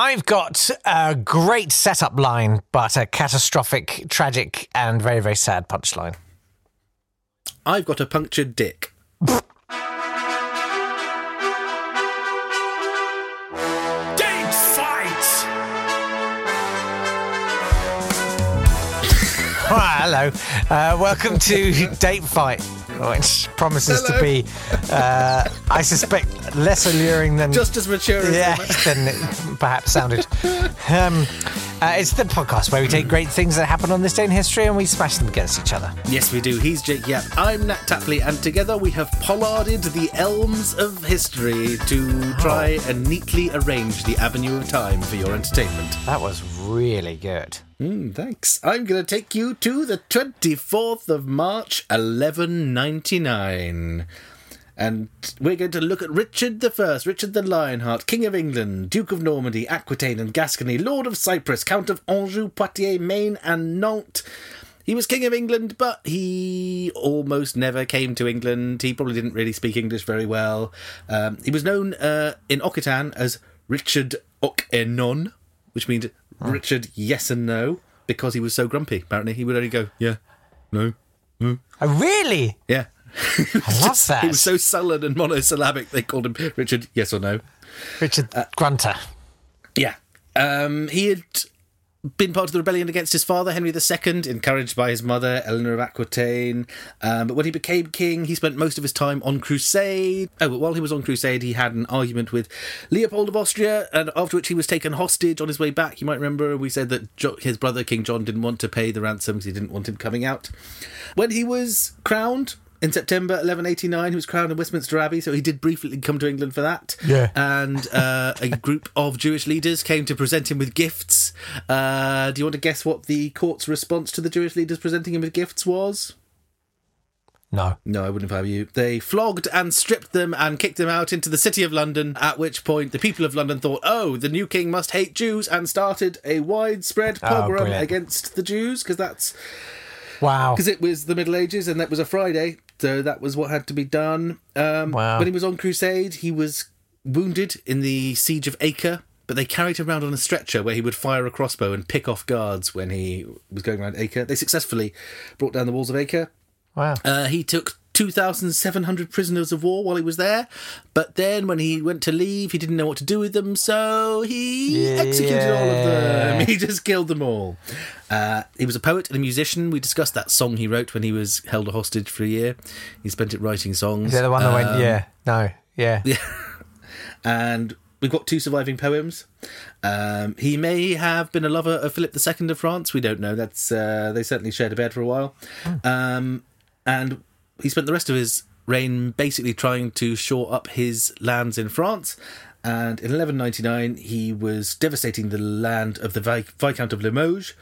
I've got a great setup line, but a catastrophic, tragic, and very, very sad punchline. I've got a punctured dick. Date fight! Hi, hello. Uh, welcome to Date Fight, which promises to be, uh, I suspect, less alluring than Just as mature as yeah, than it perhaps sounded. Um, uh, it's the podcast where we take great things that happen on this day in history and we smash them against each other. Yes, we do. He's Jake Yapp. I'm Natt Tapley, and together we have pollarded the elms of history to try and neatly arrange the avenue of time for your entertainment. That was really good. Mm, thanks. I'm going to take you to the 24th of March, 1199. And we're going to look at Richard I, Richard the Lionheart, King of England, Duke of Normandy, Aquitaine and Gascony, Lord of Cyprus, Count of Anjou, Poitiers, Maine, and Nantes. He was King of England, but he almost never came to England. He probably didn't really speak English very well. Um, he was known uh, in Occitan as Richard Ocenon, which means Richard Yes and No, because he was so grumpy. Apparently, he would only go, Yeah, no, no, Oh, really? yeah. I love that. He was so sullen and monosyllabic, they called him Richard Yes or No. Richard Grunter. Yeah. Um, he had been part of the rebellion against his father, Henry II, encouraged by his mother, Eleanor of Aquitaine. Um, but when he became king, he spent most of his time on crusade. Oh, but while he was on crusade, he had an argument with Leopold of Austria, and after which he was taken hostage on his way back. You might remember we said that jo- his brother, King John, didn't want to pay the ransom because he didn't want him coming out. When he was crowned, in September 1189, he was crowned in Westminster Abbey, so he did briefly come to England for that. Yeah. And uh, a group of Jewish leaders came to present him with gifts. Uh, do you want to guess what the court's response to the Jewish leaders presenting him with gifts was? No. No, I wouldn't have you. They flogged and stripped them and kicked them out into the city of London, at which point the people of London thought, oh, the new king must hate Jews, and started a widespread Oh, pogrom brilliant. against the Jews, because that's Wow. because it was the Middle Ages and that was a Friday, so that was what had to be done. Um, Wow. When he was on crusade, he was wounded in the siege of Acre, but they carried him around on a stretcher where he would fire a crossbow and pick off guards when he was going around Acre. They successfully brought down the walls of Acre. Wow. Uh, he took 2,700 prisoners of war while he was there, but then when he went to leave, he didn't know what to do with them, so he executed all of them. He just killed them all. Uh, he was a poet and a musician. We discussed that song he wrote when he was held a hostage for a year. He spent it writing songs. Is that the one that went, Um, yeah, no, yeah. and we've got two surviving poems. Um, he may have been a lover of Philip II of France. We don't know. That's uh, they certainly shared a bed for a while, um, and he spent the rest of his reign basically trying to shore up his lands in France. And in 1199, he was devastating the land of the Viscount of Limoges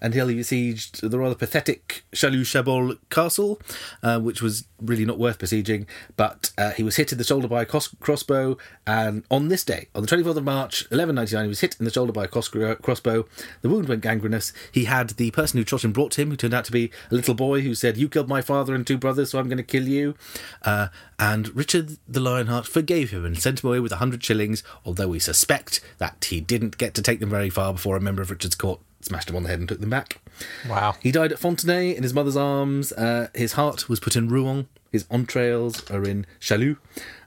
until he besieged the rather pathetic Chalus-Chabrol castle, uh, which was really not worth besieging. But uh, he was hit in the shoulder by a crossbow, and on this day, on the 24th of March, 1199, he was hit in the shoulder by a cos- crossbow. The wound went gangrenous. He had the person who shot him brought him, who turned out to be a little boy who said, "You killed my father and two brothers, so I'm going to kill you." Uh, and Richard the Lionheart forgave him and sent him away with a hundred shillings, although we suspect that he didn't get to take them very far before a member of Richard's court smashed him on the head and took them back. Wow. He died at Fontenay in his mother's arms. Uh, his heart was put in Rouen. His entrails are in Chalus.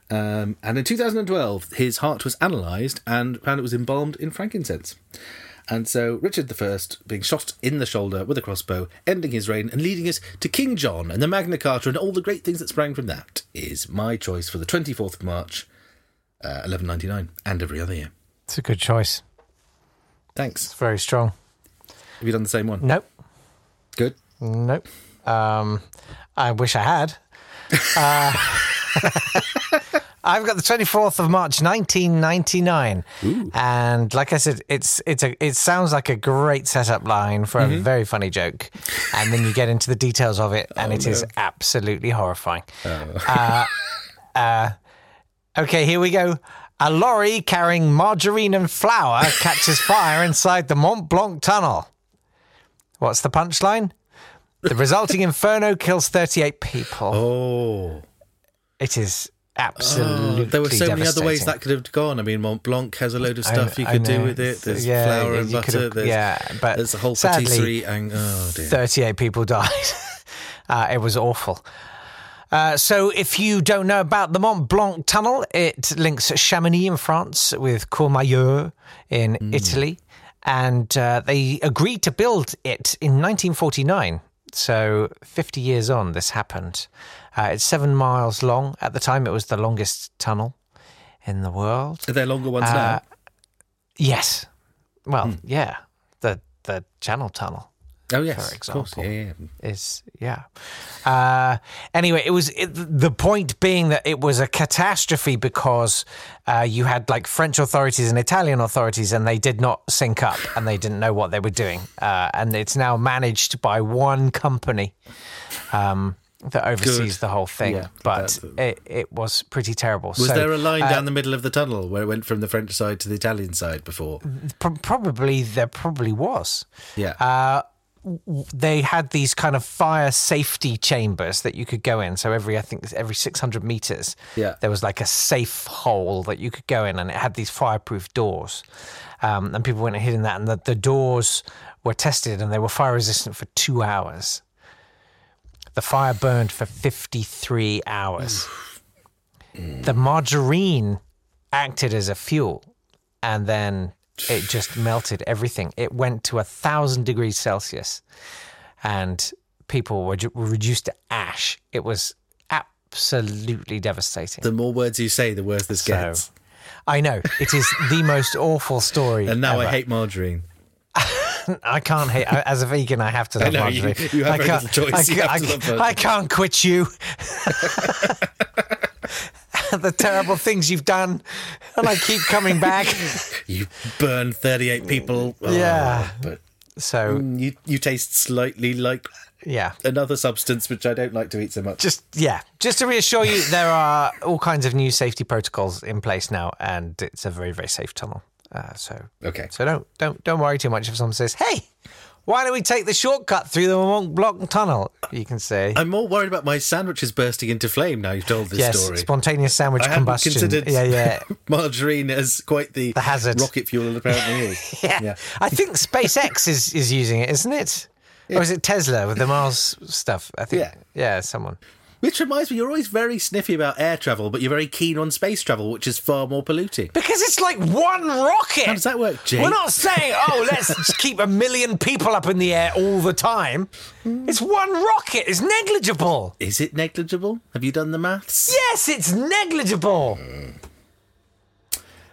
Um, and in 2012, his heart was analysed and found it was embalmed in frankincense. And so Richard I being shot in the shoulder with a crossbow, ending his reign and leading us to King John and the Magna Carta and all the great things that sprang from that is my choice for the 24th of March, uh, 1199, and every other year. It's a good choice. Thanks. It's very strong. Have you done the same one? Nope. Good. Nope. Um, I wish I had. Uh, I've got the 24th of March 1999. And like I said, it's it's a it sounds like a great setup line for a very funny joke. And then you get into the details of it and it is absolutely horrifying. Uh, uh, okay, here we go. A lorry carrying margarine and flour catches fire inside the Mont Blanc tunnel. What's the punchline? The resulting inferno kills 38 people. Oh. It is absolutely. there were so many other ways that could have gone. I mean, Mont Blanc has a load of I- stuff you could do with it. There's Yeah, flour and butter. there's, yeah, but there's a whole sadly, patisserie. And, oh dear. 38 people died. uh, it was awful. Uh, so, if you don't know about the Mont Blanc tunnel, it links Chamonix in France with Courmayeur in Hmm. Italy. And uh, they agreed to build it in 1949. So, 50 years on, this happened. Uh, it's seven miles long. At the time, it was the longest tunnel in the world. Are there longer ones Uh, now? Yes. Well, Hmm. yeah. The, the Channel Tunnel. Oh yes, for of course. example. Yeah, yeah. is yeah. Uh, anyway, it was it, the point being that it was a catastrophe because uh, you had like French authorities and Italian authorities, and they did not sync up, and they didn't know what they were doing. Uh, and it's now managed by one company um, that oversees Good. the whole thing. Yeah, but that's- it, it was pretty terrible. Was So, there a line uh, down the middle of the tunnel where it went from the French side to the Italian side before? pro- probably there probably was. Yeah. Uh, they had these kind of fire safety chambers that you could go in. So every, I think, every 600 meters, Yeah. there was like a safe hole that you could go in, and it had these fireproof doors. Um, and people went and hid in that, and the, the doors were tested, and they were fire resistant for two hours. The fire burned for 53 hours. the margarine acted as a fuel, and then it just melted everything. It went to a thousand degrees Celsius, and people were, ju- were reduced to ash. It was absolutely devastating. the more words you say, the worse this So, gets. I know it is the most awful story. And now I ever. hate margarine. I can't hate. As a vegan, I have to love know, you- margarine. you have I can't. I, You ca- I to love margarine. I can't quit you. the terrible things you've done, and I keep coming back. You burn 38 people. Oh, Yeah. But So you, you taste slightly like yeah, another substance which I don't like to eat so much. just yeah, just to reassure you, there are all kinds of new safety protocols in place now, and it's a very very safe tunnel. Uh, so Okay. so don't don't don't worry too much if someone says, "Hey, why don't we take the shortcut through the Mont Blanc tunnel?" You can say. I'm more worried about my sandwiches bursting into flame now you've told this Yes, story. spontaneous sandwich I combustion. considered Yeah, yeah. margarine as quite the, The hazard. rocket fuel it apparently is. Yeah. I think SpaceX is, is using it, isn't it? Or is it Tesla with the Mars stuff? I think. Yeah. Yeah, someone. Which reminds me, you're always very sniffy about air travel, but you're very keen on space travel, which is far more polluting. Because it's like one rocket. How does that work, Jake? We're not saying, oh, let's keep a million people up in the air all the time. It's one rocket. It's negligible. Is it negligible? Have you done the maths? Yes, it's negligible.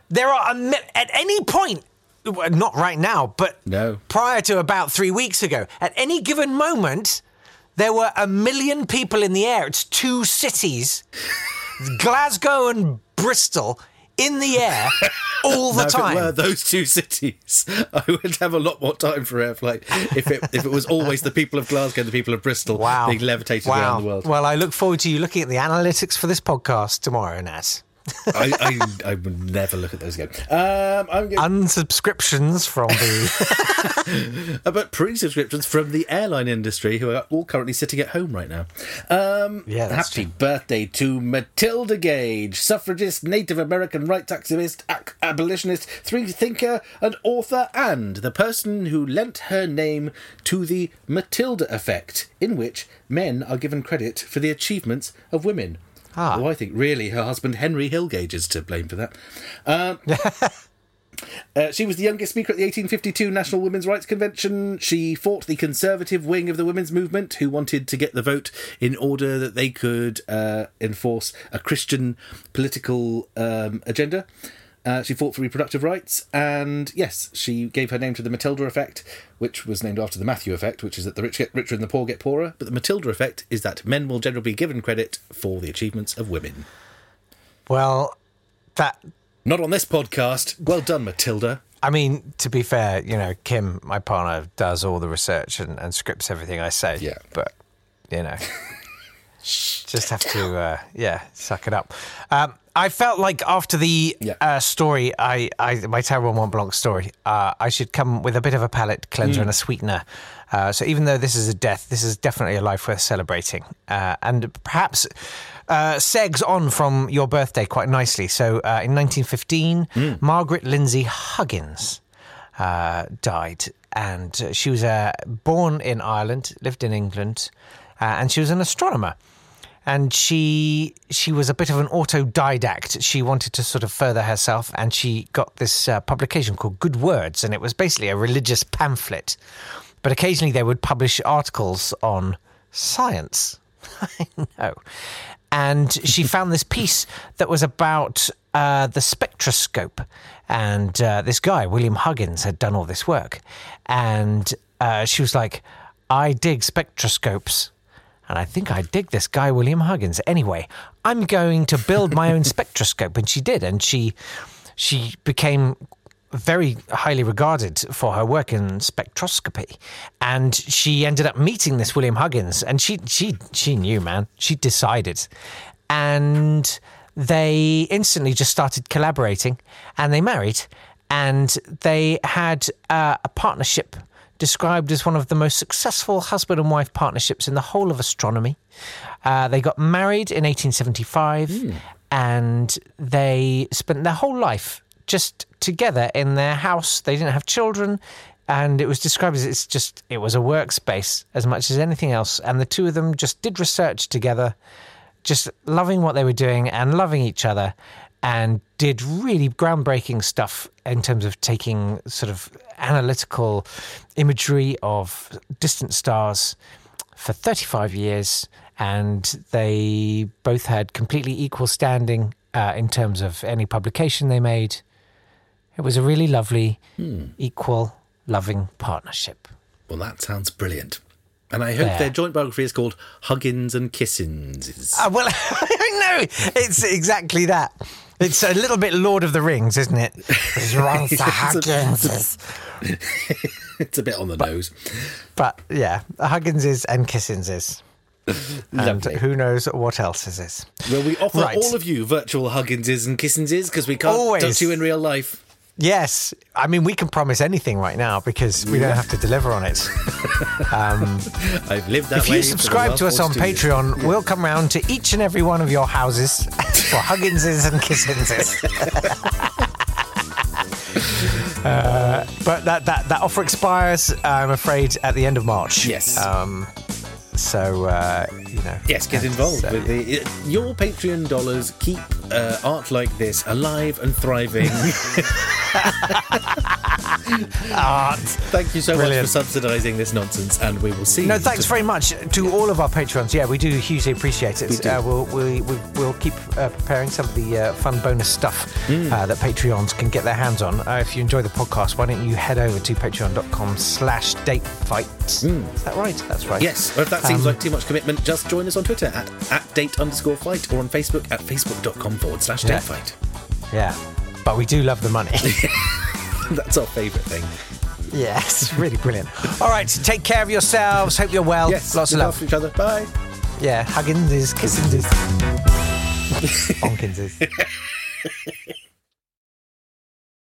There are um, at any point, not right now, but No. prior to about three weeks ago, at any given moment, there were a million people in the air. It's two cities, Glasgow and Bristol, in the air all the Now, if it were those two cities, I would have a lot more time for air flight if it if it was always the people of Glasgow and the people of Bristol Wow. being levitated wow. around the world. Well, I look forward to you looking at the analytics for this podcast tomorrow, Naz. I, I, I would never look at those again. Um, I'm going, Unsubscriptions from the. about pre-subscriptions from the airline industry who are all currently sitting at home right now. Um, Yeah, happy true. birthday to Matilda Gage, suffragist, Native American rights activist, ac- abolitionist, free thinker, and author, and the person who lent her name to the Matilda effect, in which men are given credit for the achievements of women. Ah. Well, I think really her husband Henry Hill Gage is to blame for that. Um, Uh, she was the youngest speaker at the 1852 National Women's Rights Convention. She fought the conservative wing of the women's movement, who wanted to get the vote in order that they could uh, enforce a Christian political um, agenda. Uh, she fought for reproductive rights, and yes, she gave her name to the Matilda effect, which was named after the Matthew effect, which is that the rich get richer and the poor get poorer. But the Matilda effect is that men will generally be given credit for the achievements of women. Well, that Not on this podcast. Well done, Matilda. I mean, to be fair, you know, Kim, my partner, does all the research and, and scripts everything I say. Yeah. But, you know, just have to, uh, yeah, suck it up. Um, I felt like after the Yeah. uh, story, I, I my terrible Mont Blanc story, uh, I should come with a bit of a palate cleanser Mm. and a sweetener. Uh, so even though this is a death, this is definitely a life worth celebrating, uh, and perhaps uh, segs on from your birthday quite nicely. So uh, in 1915, Mm. Margaret Lindsay Huggins uh, died, and she was uh, born in Ireland, lived in England, uh, and she was an astronomer. And she she was a bit of an autodidact. She wanted to sort of further herself, and she got this uh, publication called Good Words, and it was basically a religious pamphlet. But occasionally they would publish articles on science. I know. And she found this piece that was about uh, the spectroscope. And uh, this guy, William Huggins, had done all this work. And uh, she was like, I dig spectroscopes. And I think I dig this guy, William Huggins. Anyway, I'm going to build my own spectroscope. And she did. And she, she became very highly regarded for her work in spectroscopy, and she ended up meeting this William Huggins, and she she she knew, man, she decided, and they instantly just started collaborating, and they married, and they had uh, a partnership described as one of the most successful husband and wife partnerships in the whole of astronomy. Uh, they got married in 1875, and they spent their whole life just together in their house. They didn't have children, and it was described as it's just it was a workspace as much as anything else. And the two of them just did research together, just loving what they were doing and loving each other, and did really groundbreaking stuff in terms of taking sort of analytical imagery of distant stars for 35 years. And they both had completely equal standing uh, in terms of any publication they made. It was a really lovely, equal, loving partnership. Well, that sounds brilliant. And I hope There. their joint biography is called Huggins and Kissins. Uh, well, I know it's exactly that. It's a little bit Lord of the Rings, isn't it? It's Huggins. it's a bit on the nose. But yeah, Hugginses and Kissins is. And who knows what else is this? Well, we offer Right. all of you virtual Hugginses and Kissinses because we can't Always. touch you in real life. Yes, I mean we can promise anything right now because we don't have to deliver on it. I've lived that If you subscribe to us on 42 years. Patreon, we'll come round to each and every one of your houses for Hugginses and Kissinses. uh, but that, that, that offer expires, I'm afraid, at the end of March. Yes. Um, so, uh, you know. Yes, get involved with the your Patreon dollars. Keep uh, art like this alive and thriving. Art. Thank you so Brilliant. much for subsidising this nonsense, and we will see. No, thanks very much to all of our patrons. Yeah, we do hugely appreciate it. We uh, we'll, we, we, we'll keep uh, preparing some of the uh, fun bonus stuff Hmm. uh, that Patreons can get their hands on. Uh, if you enjoy the podcast, why don't you head over to patreon.com slash date datefight. Is that right? That's right. Yes, or if that seems Um, like too much commitment, just join us on Twitter at, at date underscore fight or on Facebook at facebook.com forward slash Yeah. date fight. Yeah. But we do love the money. That's our favourite thing. yes, really brilliant. All right, take care of yourselves. Hope you're well. Yes, Lots of love. after each other. Bye. Yeah, huggins is, kissing is. Bonkins is.